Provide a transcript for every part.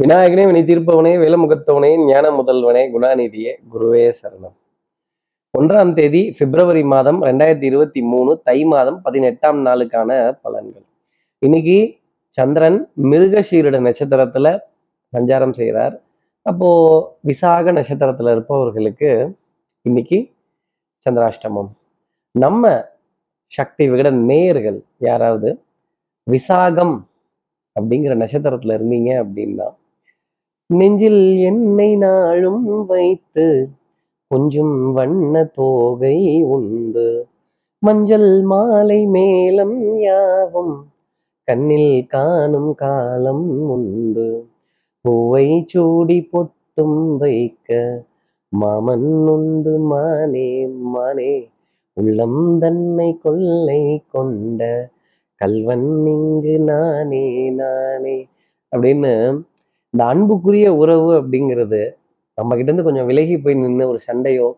விநாயகனே வினை தீர்ப்பவனே வேலமுகத்தவனே ஞான முதல்வனே குணாநிதியே குருவே சரணம். ஒன்றாம் தேதி பிப்ரவரி மாதம் ரெண்டாயிரத்தி இருபத்தி மூணு தை மாதம் பதினெட்டாம் நாளுக்கான பலன்கள். இன்னைக்கு சந்திரன் மிருகஷீரிட நட்சத்திரத்துல சஞ்சாரம் செய்கிறார் அப்போ விசாக நட்சத்திரத்துல இருப்பவர்களுக்கு இன்னைக்கு சந்திராஷ்டமம். நம்ம சக்தி விகட நேயர்கள் யாராவது விசாகம் அப்படிங்கிற நட்சத்திரத்துல இருந்தீங்க அப்படின்னா நெஞ்சில் என்னை நாளும் வைத்து கொஞ்சம் வண்ண தோகை உண்டு. மஞ்சள் மாலை மேலம் யாவும் கண்ணில் காணும் காலம் உண்டு. பூவை சூடி பொட்டும் வைக்க மாமன் உண்டு. மானே மானே உள்ளம் தன்னை கொள்ளை கொண்ட கல்வன் இங்கு நானே நானே அப்படின்னு இந்த அன்புக்குரிய உறவு அப்படிங்கிறது நம்ம கிட்ட இருந்து கொஞ்சம் விலகி போய் நின்று ஒரு சண்டையோ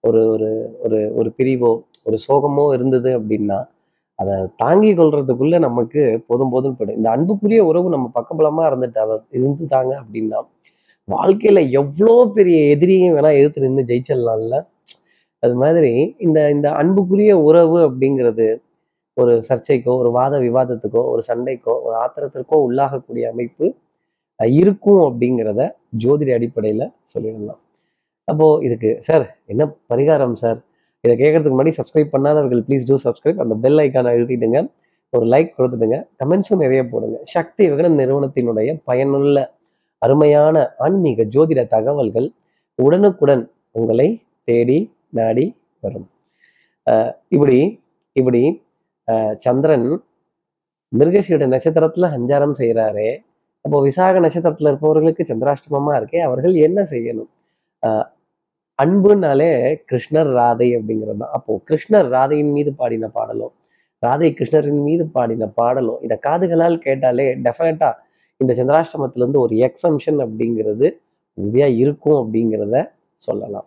ஒரு ஒரு ஒரு ஒரு பிரிவோ ஒரு சோகமோ இருந்தது அப்படின்னா அதை தாங்கி கொள்றதுக்குள்ள நமக்கு போதும் போதும் போயிடும் இந்த அன்புக்குரிய உறவு நம்ம பக்கபலமா இருந்துட்டு அதை இருந்துட்டாங்க அப்படின்னா வாழ்க்கையில எவ்வளோ பெரிய எதிரியும் வேணா எதிர்த்து நின்று ஜெயிச்சிடலாம்ல. அது மாதிரி இந்த இந்த அன்புக்குரிய உறவு அப்படிங்கிறது ஒரு சர்ச்சைக்கோ ஒரு வாத விவாதத்துக்கோ ஒரு சண்டைக்கோ ஒரு ஆத்திரத்திற்கோ உள்ளாகக்கூடிய அமைப்பு இருக்கும் அப்படிங்கிறத ஜோதிட அடிப்படையில் சொல்லிடலாம் அப்போது இதுக்கு சார் என்ன பரிகாரம் சார்? இதை கேட்கறதுக்கு முன்னாடி சப்ஸ்கிரைப் பண்ணாதவர்கள் ப்ளீஸ் டூ சப்ஸ்கிரைப் அந்த பெல் ஐக்கானை எழுதிடுங்க ஒரு லைக் கொடுத்துடுங்க. கமெண்ட்ஸும் நிறைய போடுங்க. சக்தி விகடன் நிறுவனத்தினுடைய பயனுள்ள அருமையான ஆன்மீக ஜோதிட தகவல்கள் உடனுக்குடன் உங்களை தேடி நாடி வரும். இப்படி இப்படி சந்திரன் மிருகசீட நட்சத்திரத்துல சஞ்சாரம் செய்கிறாரே அப்போ விசாக நட்சத்திரத்துல இருப்பவர்களுக்கு சந்திராஷ்டமமா இருக்கே அவர்கள் என்ன செய்யணும்? ஆஹ் அன்புனாலே கிருஷ்ணர் ராதை அப்படிங்கிறது தான். அப்போ கிருஷ்ணர் ராதையின் மீது பாடின பாடலோ ராதை கிருஷ்ணரின் மீது பாடின பாடலோ இதை காதுகளால் கேட்டாலே டெஃபினட்டா இந்த சந்திராஷ்டமத்துல இருந்து ஒரு எக்ஸம்ஷன் அப்படிங்கிறது உறுதியா இருக்கும் அப்படிங்கிறத சொல்லலாம்.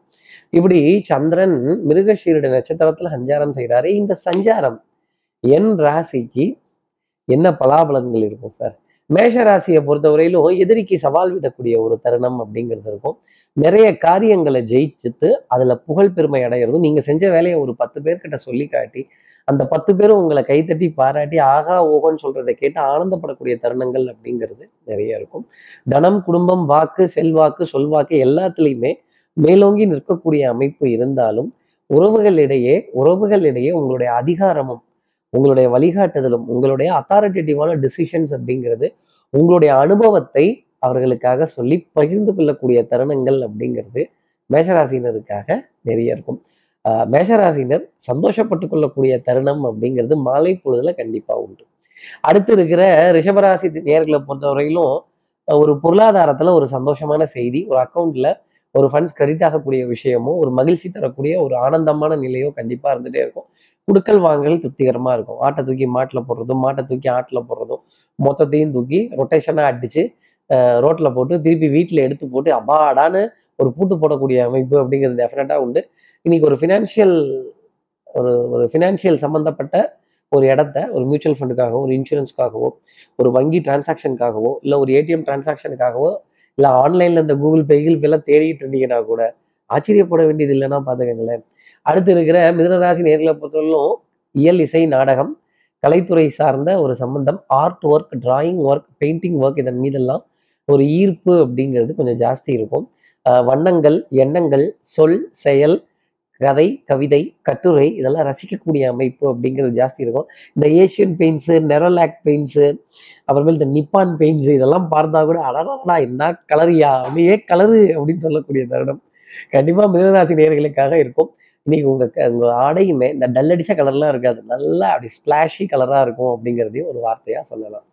இப்படி சந்திரன் மிருகஷீருட நட்சத்திரத்துல சஞ்சாரம் செய்கிறாரு இந்த சஞ்சாரம் என் ராசிக்கு என்ன பலாபலன்கள் இருக்கும் சார்? மேஷ ராசியை பொறுத்தவரையிலும் எதிரிக்கு சவால் விடக்கூடிய ஒரு தருணம் அப்படிங்கிறது இருக்கும். நிறைய காரியங்களை ஜெயிச்சுட்டு அதில் புகழ் பெருமை அடையிறதும் நீங்கள் செஞ்ச வேலையை ஒரு பத்து பேர்கிட்ட சொல்லி காட்டி அந்த பத்து பேரும் உங்களை கைத்தட்டி பாராட்டி ஆகா ஓகோன்னு சொல்றதை கேட்டு ஆனந்தப்படக்கூடிய தருணங்கள் அப்படிங்கிறது நிறைய இருக்கும். தனம் குடும்பம் வாக்கு செல்வாக்கு சொல்வாக்கு எல்லாத்துலேயுமே மேலோங்கி நிற்கக்கூடிய அமைப்பு இருந்தாலும் உறவுகளிடையே உறவுகளிடையே உங்களுடைய அதிகாரமும் உங்களுடைய வழிகாட்டுதலும் உங்களுடைய அத்தாரிட்டேட்டிவான டிசிஷன்ஸ் அப்படிங்கிறது உங்களுடைய அனுபவத்தை அவர்களுக்காக சொல்லி பகிர்ந்து கொள்ளக்கூடிய தருணங்கள் அப்படிங்கிறது மேஷராசினருக்காக நிறைய இருக்கும். ஆஹ் மேஷராசினர் சந்தோஷப்பட்டு கொள்ளக்கூடிய தருணம் அப்படிங்கிறது மாலை பொழுதுல கண்டிப்பா உண்டு. அடுத்து இருக்கிற ரிஷபராசி நேர்களை பொறுத்தவரையிலும் ஒரு பொருளாதாரத்துல ஒரு சந்தோஷமான செய்தி ஒரு அக்கௌண்ட்ல ஒரு ஃபண்ட்ஸ் கிரெடிட் ஆகக்கூடிய விஷயமோ ஒரு மகிழ்ச்சி தரக்கூடிய ஒரு ஆனந்தமான நிலையோ கண்டிப்பா இருந்துட்டே இருக்கும். குடுக்கல் வாங்கல் திருப்திகரமாக இருக்கும். ஆட்டை தூக்கி மாட்டில் போடுறதும் மாட்டை தூக்கி ஆட்டில் போடுறதும் மொத்தத்தையும் தூக்கி ரொட்டேஷனாக அடித்து ரோட்டில் போட்டு திருப்பி வீட்டில் எடுத்து போட்டு அபாடான்னு ஒரு பூட்டு போடக்கூடிய அமைப்பு அப்படிங்கிறது டெஃபினட்டாக உண்டு. இன்னைக்கு ஒரு ஃபினான்ஷியல் ஒரு ஒரு ஃபினான்ஷியல் சம்மந்தப்பட்ட ஒரு இடத்த ஒரு மியூச்சுவல் ஃபண்டுக்காகவோ ஒரு இன்சூரன்ஸ்க்காகவோ ஒரு வங்கி டிரான்சாக்ஷனுக்காகவோ இல்லை ஒரு ஏடிஎம் டிரான்சாக்ஷனுக்காகவோ இல்லை ஆன்லைனில் இந்த கூகுள் பே கீகுள் பேலாம் தேடிட்டு இருந்தீங்கன்னா கூட ஆச்சரியப்பட வேண்டியது இல்லைன்னா பார்த்துக்கங்களேன் அடுத்து இருக்கிற மிதனராசி நேர்களை பொறுத்தவரையிலும் இயல் இசை நாடகம் கலைத்துறை சார்ந்த ஒரு சம்பந்தம் art work drawing work painting work இதன் மீதெல்லாம் ஒரு ஈர்ப்பு அப்படிங்கிறது கொஞ்சம் ஜாஸ்தி இருக்கும். வண்ணங்கள் எண்ணங்கள் சொல் செயல் கதை கவிதை கட்டுரை இதெல்லாம் ரசிக்கக்கூடிய அமைப்பு அப்படிங்கிறது ஜாஸ்தி இருக்கும். இந்த ஏஷியன் பெயிண்ட்ஸு நெரோலாக் பெயிண்ட்ஸு அப்புறமேல் இந்த நிப்பான் பெயிண்ட்ஸு இதெல்லாம் பார்த்தா கூட அடடா என்ன கலரியா அப்படியே கலரு அப்படின்னு சொல்லக்கூடிய தருணம். கண்டிப்பாக மிதனராசி நேர்களுக்காக இருக்கும். இன்னைக்கு உங்கள் க- ஆடையுமே இந்த டல்லடிச்ச கலர்லாம் இருக்காது. நல்லா அப்படி ஸ்பிளாஷி கலராக இருக்கும் அப்படிங்கிறதையும் ஒரு வார்த்தையாக சொல்லலாம்.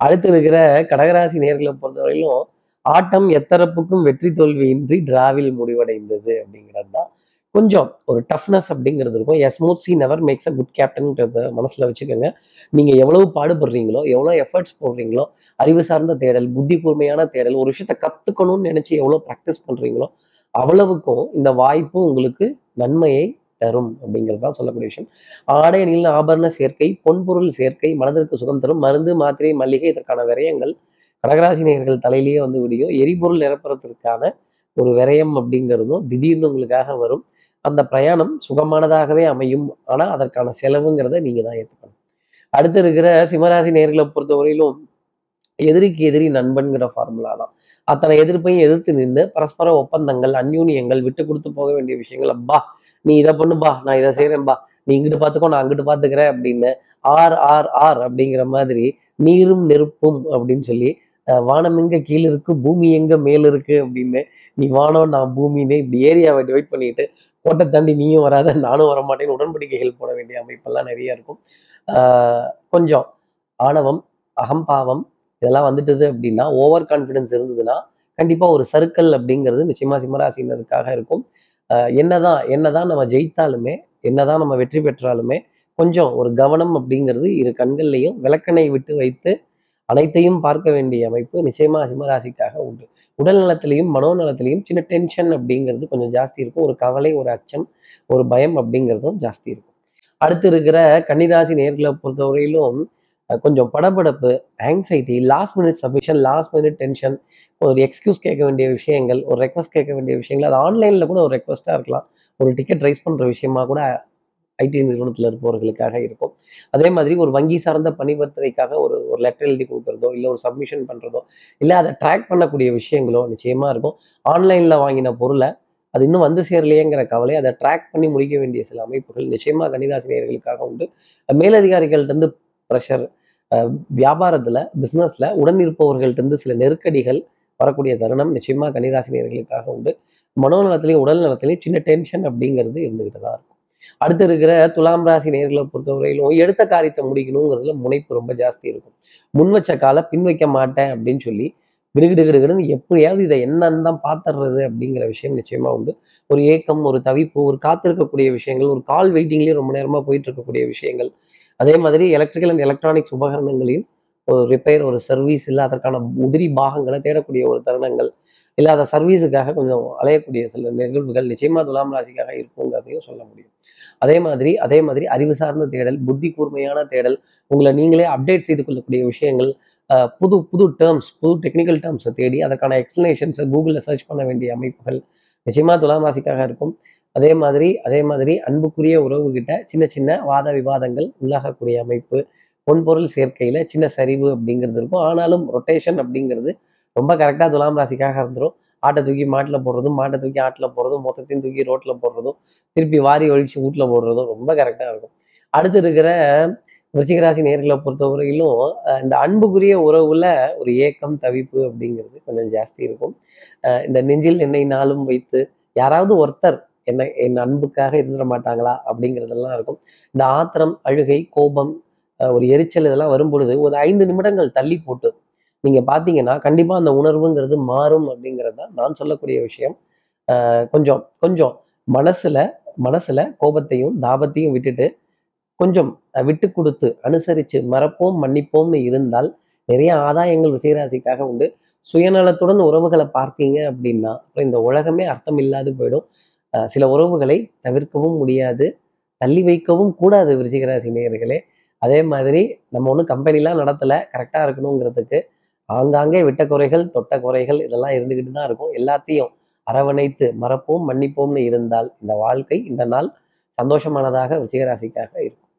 அடுத்து இருக்கிற கடகராசி நேர்களை பொறுத்தவரையிலும் ஆட்டம் எத்தரப்புக்கும் வெற்றி தோல்வியின்றி டிராவில் முடிவடைந்தது அப்படிங்கிறது தான் கொஞ்சம் ஒரு டஃப்னஸ் அப்படிங்கிறது இருக்கும். As smooth sea never makes a good கேப்டன்ன்றத மனசில் வச்சுக்கோங்க. நீங்கள் எவ்வளவு பாடுபடுறீங்களோ எவ்வளோ எஃபர்ட்ஸ் போடுறீங்களோ அறிவு சார்ந்த தேடல் புத்தி கூர்மையான தேடல் ஒரு விஷயத்த கற்றுக்கணும்னு நினச்சி எவ்வளோ ப்ராக்டிஸ் பண்ணுறீங்களோ அவ்வளவுக்கும் இந்த வாய்ப்பு உங்களுக்கு நன்மையை தரும் அப்படிங்கிறது தான் சொல்லக்கூடிய விஷயம். ஆடை அணியில் ஆபரண சேர்க்கை பொன்பொருள் சேர்க்கை மனதிற்கு சுகம் தரும் மருந்து மாத்திரை மல்லிகை இதற்கான விரயங்கள் கடகராசி நேயர்கள் தலையிலேயே வந்து விடியும். எரிபொருள் நிரப்புறத்திற்கான ஒரு விரயம் அப்படிங்கிறதும் திடீர்னு உங்களுக்காக வரும். அந்த பிரயாணம் சுகமானதாகவே அமையும். ஆனா அதற்கான செலவுங்கிறத நீங்கள் தான் ஏற்றுக்கணும் அடுத்து இருக்கிற சிம்மராசி நேர்களை பொறுத்தவரையிலும் எதிரிக்கு எதிரி நண்பன்கிற ஃபார்முலா தான். அத்தனை எதிர்ப்பையும் எதிர்த்து நின்று பரஸ்பர ஒப்பந்தங்கள் அந்யூன்யங்கள் விட்டு கொடுத்து போக வேண்டிய விஷயங்கள். அப்பா நீ இதை பண்ணுப்பா நான் இதை செய்யறேன்பா நீ இங்கிட்டு பார்த்துக்கோ நான் அங்கிட்டு பார்த்துக்கிறேன் அப்படின்னு ஆர் ஆர் ஆர் அப்படிங்கிற மாதிரி நீரும் நெருப்பும் அப்படின்னு சொல்லி வானம் எங்க கீழே இருக்கு பூமி எங்க மேல இருக்கு அப்படின்னு நீ வானம் நான் பூமின்னு இப்படி ஏரியாவை டிவைட் பண்ணிட்டு கோட்டை தாண்டி நீயும் வராத நானும் வரமாட்டேன்னு உடன்படிக்கைகள் போட வேண்டிய அமைப்பெல்லாம் நிறைய இருக்கும். கொஞ்சம் ஆணவம் அகம்பாவம் இதெல்லாம் வந்துட்டுது அப்படின்னா ஓவர் கான்ஃபிடென்ஸ் இருந்ததுன்னா கண்டிப்பாக ஒரு சர்க்கிள் அப்படிங்கிறது நிச்சயமாக சிம்மராசினருக்காக இருக்கும். என்னதான் என்னதான் நம்ம ஜெயித்தாலுமே என்னதான் நம்ம வெற்றி பெற்றாலுமே கொஞ்சம் ஒரு கவனம் அப்படிங்கிறது இரு கண்கள்லையும் விளக்கணை விட்டு வைத்து அனைத்தையும் பார்க்க வேண்டிய அமைப்பு நிச்சயமா சிம்மராசிக்காக உண்டு. உடல் நலத்திலையும் மனோநலத்திலையும் சின்ன டென்ஷன் அப்படிங்கிறது கொஞ்சம் ஜாஸ்தி இருக்கும். ஒரு கவலை ஒரு அச்சம் ஒரு பயம் அப்படிங்கிறதும் ஜாஸ்தி இருக்கும். அடுத்து இருக்கிற கன்னிராசி நேர்களை பொறுத்தவரையிலும் கொஞ்சம் படபடப்பு anxiety last minute submission last minute tension ஒரு எக்ஸ்கியூஸ் கேட்க வேண்டிய விஷயங்கள் ஒரு ரெக்வஸ்ட் கேட்க வேண்டிய விஷயங்கள் அது ஆன்லைனில் கூட ஒரு ரெக்வஸ்ட்டாக இருக்கலாம். ஒரு டிக்கெட் ரைஸ் பண்ணுற விஷயமா கூட ஐடி நிறுவனத்தில் இருப்பவர்களுக்காக இருக்கும். அதே மாதிரி ஒரு வங்கி சார்ந்த பணிபத்திரைக்காக ஒரு ஒரு லெட்டர் எழுதி கொடுக்குறதோ இல்லை ஒரு சப்மிஷன் பண்ணுறதோ இல்லை அதை ட்ராக் பண்ணக்கூடிய விஷயங்களோ நிச்சயமாக இருக்கும். ஆன்லைனில் வாங்கின பொருளை அது இன்னும் வந்து சேரலையேங்கிற கவலை அதை ட்ராக் பண்ணி முடிக்க வேண்டிய சில அமைப்புகள் நிச்சயமாக கன்னிராசினியர்களுக்காக உண்டு. மேலதிகாரிகள்ட்ட ப்ரெஷர் வியாபாரத்தில் பிஸ்னஸில் உடன் இருப்பவர்கள்ட்டிருந்து சில நெருக்கடிகள் வரக்கூடிய தருணம் நிச்சயமாக கன்னிராசினியர்களுக்காக உண்டு. மனோநலத்திலையும் உடல் நலத்திலையும் சின்ன டென்ஷன் அப்படிங்கிறது இருந்துகிட்டு தான் இருக்கும். அடுத்து இருக்கிற துலாம் ராசி நேர்களை பொறுத்தவரையிலும் எடுத்த காரியத்தை முடிக்கணுங்கிறதுல முனைப்பு ரொம்ப ஜாஸ்தி இருக்கும். முன் வச்ச காலை பின் வைக்க மாட்டேன் அப்படின்னு சொல்லி கிடுகிடுகிடுன்னு எப்படியாவது இதை என்னன்னு தான் பார்த்துடுறது அப்படிங்கிற விஷயம் நிச்சயமா உண்டு. ஒரு ஏக்கம் ஒரு தவிப்பு ஒரு காத்திருக்கக்கூடிய விஷயங்கள் ஒரு கால் வெயிட்டிங்லேயே ரொம்ப நேரமாக போயிட்டு இருக்கக்கூடிய விஷயங்கள் அதே மாதிரி எலக்ட்ரிக்கல் அண்ட் எலக்ட்ரானிக்ஸ் உபகரணங்களையும் ஒரு ரிப்பேர் ஒரு சர்வீஸ் இல்லை அதற்கான உதிரி பாகங்களை தேடக்கூடிய ஒரு தருணங்கள் இல்லை அதை சர்வீஸுக்காக கொஞ்சம் அலையக்கூடிய சில நிகழ்வுகள் நிச்சயமா துலாம் ராசிக்காக இருக்குங்கிறதையும் சொல்ல முடியும். அதே மாதிரி அதே மாதிரி அறிவு சார்ந்த தேடல் புத்தி கூர்மையான தேடல் உங்களை நீங்களே அப்டேட் செய்து கொள்ளக்கூடிய விஷயங்கள் புது புது டேர்ம்ஸ் புது டெக்னிக்கல் டேர்ம்ஸை தேடி அதற்கான எக்ஸ்பிளனேஷன்ஸை கூகுளில் சர்ச் பண்ண வேண்டிய அமைப்புகள் நிச்சயமா துலாம் ராசிக்காக இருக்கும். அதே மாதிரி அதே மாதிரி அன்புக்குரிய உறவுகிட்ட சின்ன சின்ன வாத விவாதங்கள் உள்ளாகக்கூடிய அமைப்பு பொன்பொருள் சேர்க்கையில சின்ன சரிவு அப்படிங்கிறது இருக்கும். ஆனாலும் ரொட்டேஷன் அப்படிங்கிறது ரொம்ப கரெக்டாக துலாம் ராசிக்காக இருந்துடும் ஆட்டை தூக்கி மாட்டில் போடுறதும் மாட்டை தூக்கி ஆட்டில் போடுறதும் மொத்தத்தையும் தூக்கி ரோட்டில் போடுறதும் திருப்பி வாரி ஒழிச்சு வீட்டில் போடுறதும் ரொம்ப கரெக்டாக இருக்கும். அடுத்து இருக்கிற விருச்சிகராசி நேர்களை பொறுத்தவரையிலும் இந்த அன்புக்குரிய உறவுல ஒரு ஏக்கம் தவிப்பு அப்படிங்கிறது கொஞ்சம் ஜாஸ்தி இருக்கும். இந்த நெஞ்சில் என்னை நாளும் வைத்து யாராவது ஒருத்தர் என்ன என் அன்புக்காக இருந்துட மாட்டாங்களா? அப்படிங்கிறதெல்லாம் இருக்கும். இந்த ஆத்திரம் அழுகை கோபம் ஒரு எரிச்சல் இதெல்லாம் வரும் பொழுது ஒரு ஐந்து நிமிடங்கள் தள்ளி போட்டு நீங்க பாத்தீங்கன்னா கண்டிப்பா அந்த உணர்வுங்கிறது மாறும் அப்படிங்கிறது தான் நான் சொல்லக்கூடிய விஷயம். கொஞ்சம் கொஞ்சம் மனசுல மனசுல கோபத்தையும் தாபத்தையும் விட்டுட்டு கொஞ்சம் விட்டு கொடுத்து அனுசரித்து மறப்போம் மன்னிப்போம்னு இருந்தால் நிறைய ஆதாயங்கள் விஜயராசிக்காக உண்டு. சுயநலத்துடன் உறவுகளை பார்த்தீங்க அப்படின்னா அப்புறம் இந்த உலகமே அர்த்தம் இல்லாது போயிடும். சில உறவுகளை தவிர்க்கவும் முடியாது. தள்ளி வைக்கவும் கூடாது விருச்சிகராசி நேயர்களே. அதே மாதிரி நம்ம ஒன்றும் கம்பெனிலாம் நடத்தலை கரெக்டாக இருக்கணுங்கிறதுக்கு ஆங்காங்கே விட்ட குறைகள் தொட்ட குறைகள் இதெல்லாம் இருந்துக்கிட்டு தான் இருக்கும். எல்லாத்தையும் அரவணைத்து மறப்போம் மன்னிப்போம்னு இருந்தால் இந்த வாழ்க்கை இந்த நாள் சந்தோஷமானதாக விருச்சிகராசிக்காக இருக்கும்.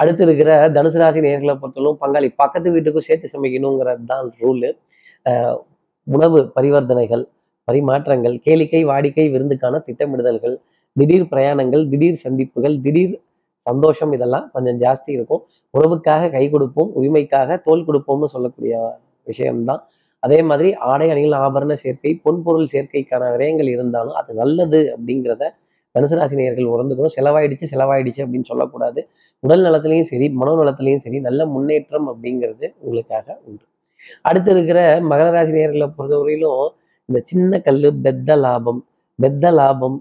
அடுத்து இருக்கிற தனுசு ராசி நேர்களை பொறுத்தவரைக்கும் பங்காளி பக்கத்து வீட்டுக்கும் சேர்த்து சமைக்கணுங்கிறது தான் ரூலு உணவு பரிவர்த்தனைகள் பரிமாற்றங்கள் கேளிக்கை வாடிக்கை விருந்துக்கான திட்டமிடுதல்கள் திடீர் பிரயாணங்கள் திடீர் சந்திப்புகள் திடீர் சந்தோஷம் இதெல்லாம் கொஞ்சம் ஜாஸ்தி இருக்கும். உறவுக்காக கை கொடுப்போம் உரிமைக்காக தோல் கொடுப்போம்னு சொல்லக்கூடிய விஷயம்தான். அதே மாதிரி ஆடை அணிகள் ஆபரண சேர்க்கை பொன்பொருள் சேர்க்கைக்கான விரயங்கள் இருந்தாலும் அது நல்லது அப்படிங்கிறத தனுசு ராசி செலவாயிடுச்சு செலவாயிடுச்சு அப்படின்னு சொல்லக்கூடாது. உடல் நலத்திலையும் சரி மனோநலத்திலையும் சரி நல்ல முன்னேற்றம் அப்படிங்கிறது உங்களுக்காக உண்டு. அடுத்து இருக்கிற மகர ராசினியர்களை பொறுத்தவரையிலும் இந்த சின்ன கல் பெத்த லாபம் பெத்த லாபம்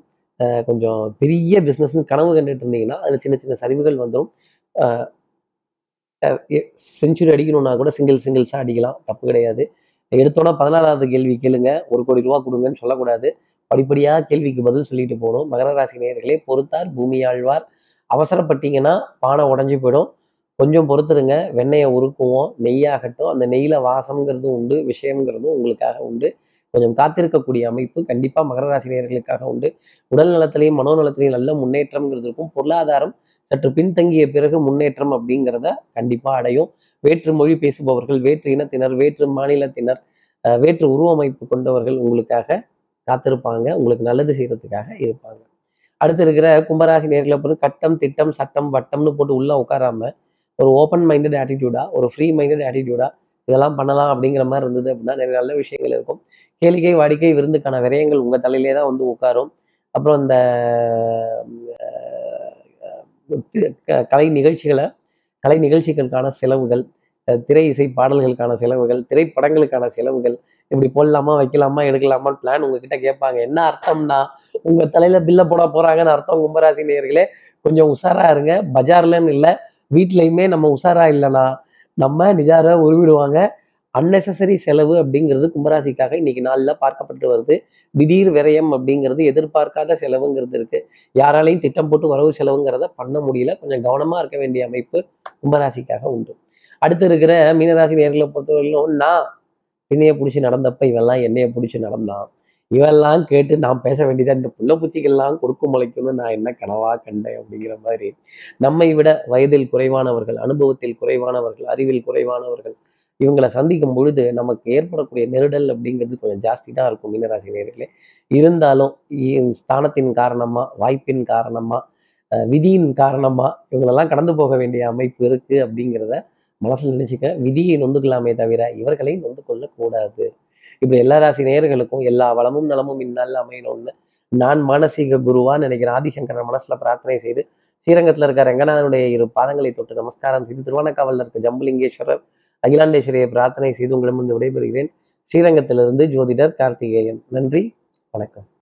கொஞ்சம் பெரிய பிஸ்னஸ்னு கனவு கண்டுட்டு இருந்தீங்கன்னா அதில் சின்ன சின்ன சரிவுகள் வந்துடும் செஞ்சுரி அடிக்கணும்னா கூட சிங்கிள் சிங்கிள்ஸாக அடிக்கலாம். தப்பு கிடையாது. எடுத்தோன்னா பதினாலாவது கேள்வி கேளுங்க. ஒரு கோடி ரூபா கொடுங்கன்னு சொல்லக்கூடாது. படிப்படியாக கேள்விக்கு பதில் சொல்லிட்டு போகணும். மகர ராசி நேயர்களே பொறுத்தார் பூமி ஆழ்வார். அவசரப்பட்டீங்கன்னா பானை உடஞ்சி போயிடும். கொஞ்சம் பொறுத்துருங்க. வெண்ணெயை உருக்குவோம். நெய்யாகட்டும். அந்த நெய்யில் வாசம்ங்கிறதும் உண்டு. விஷயங்கிறதும் உங்களுக்காக உண்டு. கொஞ்சம் காத்திருக்கக்கூடிய அமைப்பு கண்டிப்பா மகர ராசி நேர்களுக்காக உண்டு. உடல் நலத்திலையும் மனோநலத்திலையும் நல்ல முன்னேற்றம்ங்கிறது இருக்கும். பொருளாதாரம் சற்று பின்தங்கிய பிறகு முன்னேற்றம் அப்படிங்கிறத கண்டிப்பா அடையும். வேற்று மொழி பேசுபவர்கள் வேற்று இனத்தினர் வேற்று மாநிலத்தினர் வேற்று உருவமைப்பு கொண்டவர்கள் உங்களுக்காக காத்திருப்பாங்க. உங்களுக்கு நல்லது செய்யறதுக்காக இருப்பாங்க. அடுத்து இருக்கிற கும்பராசி நேர்களை பொறுத்து கட்டம் திட்டம் சட்டம் வட்டம்னு போட்டு உள்ள உட்காராம ஒரு ஓப்பன் மைண்டட் ஆட்டிடியூடா ஒரு ஃப்ரீ மைண்டட் ஆட்டிடியூடா இதெல்லாம் பண்ணலாம் அப்படிங்கிற மாதிரி இருந்தது அப்படின்னா நிறைய நல்ல விஷயங்கள் இருக்கும். கேளிக்கை வாடிக்கை விருந்துக்கான விரயங்கள் உங்கள் தலையிலே தான் வந்து உட்காரும். அப்புறம் இந்த க- கலை நிகழ்ச்சிகளை கலை நிகழ்ச்சிகளுக்கான செலவுகள் திரை இசை பாடல்களுக்கான செலவுகள் திரைப்படங்களுக்கான செலவுகள் இப்படி போடலாமா வைக்கலாமா எடுக்கலாமான்னு பிளான் உங்ககிட்ட கேட்பாங்க. என்ன அர்த்தம்னா உங்க தலையில பில்ல போட போறாங்கன்னு அர்த்தம் கும்பராசி நேர்களே கொஞ்சம் உஷாரா இருங்க. பஜார்லன்னு இல்லை வீட்லையுமே நம்ம உஷாரா இல்லைன்னா நம்ம நிஜார உருவிடுவாங்க. அன்னெசசரி செலவு அப்படிங்கிறது கும்பராசிக்காக இன்னைக்கு நாள்ல பார்க்கப்பட்டு வருது. திடீர் விரயம் அப்படிங்கிறது எதிர்பார்க்காத செலவுங்கிறது இருக்கு. யாராலையும் திட்டம் போட்டு வரவு செலவுங்கிறத பண்ண முடியல. கொஞ்சம் கவனமா இருக்க வேண்டிய அமைப்பு கும்பராசிக்காக உண்டு. அடுத்து இருக்கிற மீனராசி நேர்களை பொறுத்தவரையிலும் நான் என்னைய பிடிச்சி நடந்தப்ப இவெல்லாம் என்னைய பிடிச்சி நடந்தான். இவெல்லாம் கேட்டு நான் பேச வேண்டியதா இந்த புள்ள பூச்சிகள்லாம் கொடுக்கும் முளைக்கும்னு நான் என்ன கனவா கண்டேன் அப்படிங்கிற மாதிரி. நம்மை விட வயதில் குறைவானவர்கள் அனுபவத்தில் குறைவானவர்கள் அறிவில் குறைவானவர்கள் இவங்களை சந்திக்கும் பொழுது நமக்கு ஏற்படக்கூடிய நெருடல் அப்படிங்கிறது கொஞ்சம் ஜாஸ்தி தான் இருக்கும் மீனராசி நேர்களே. இருந்தாலும் ஸ்தானத்தின் காரணமா வாய்ப்பின் காரணமா விதியின் காரணமா இவங்களெல்லாம் கடந்து போக வேண்டிய அமைப்பு இருக்கு அப்படிங்கிறத மனசுல நினைச்சுக்க விதியை நொந்துக்கலாமே தவிர இவர்களை நொந்து கொள்ளக்கூடாது. இப்படி எல்லா ராசி நேயர்களுக்கும் எல்லா வளமும் நலமும் இந்நாளில் அமையணும்னு நான் மானசீக குருவா நினைக்கிற ஆதிசங்கரன் மனசுல பிரார்த்தனை செய்து ஸ்ரீரங்கத்துல இருக்க ரங்கநாதனுடைய இரு பாதங்களை தொட்டு நமஸ்காரம் செய்து திருவண்ணக்காவலில் இருக்க ஜம்புலிங்கேஸ்வரர் அகிலாண்டேஸ்வரியை பிரார்த்தனை செய்து உங்களிடமிருந்து விடைபெறுகிறேன். ஸ்ரீரங்கத்திலிருந்து ஜோதிடர் கார்த்திகேயன். நன்றி வணக்கம்.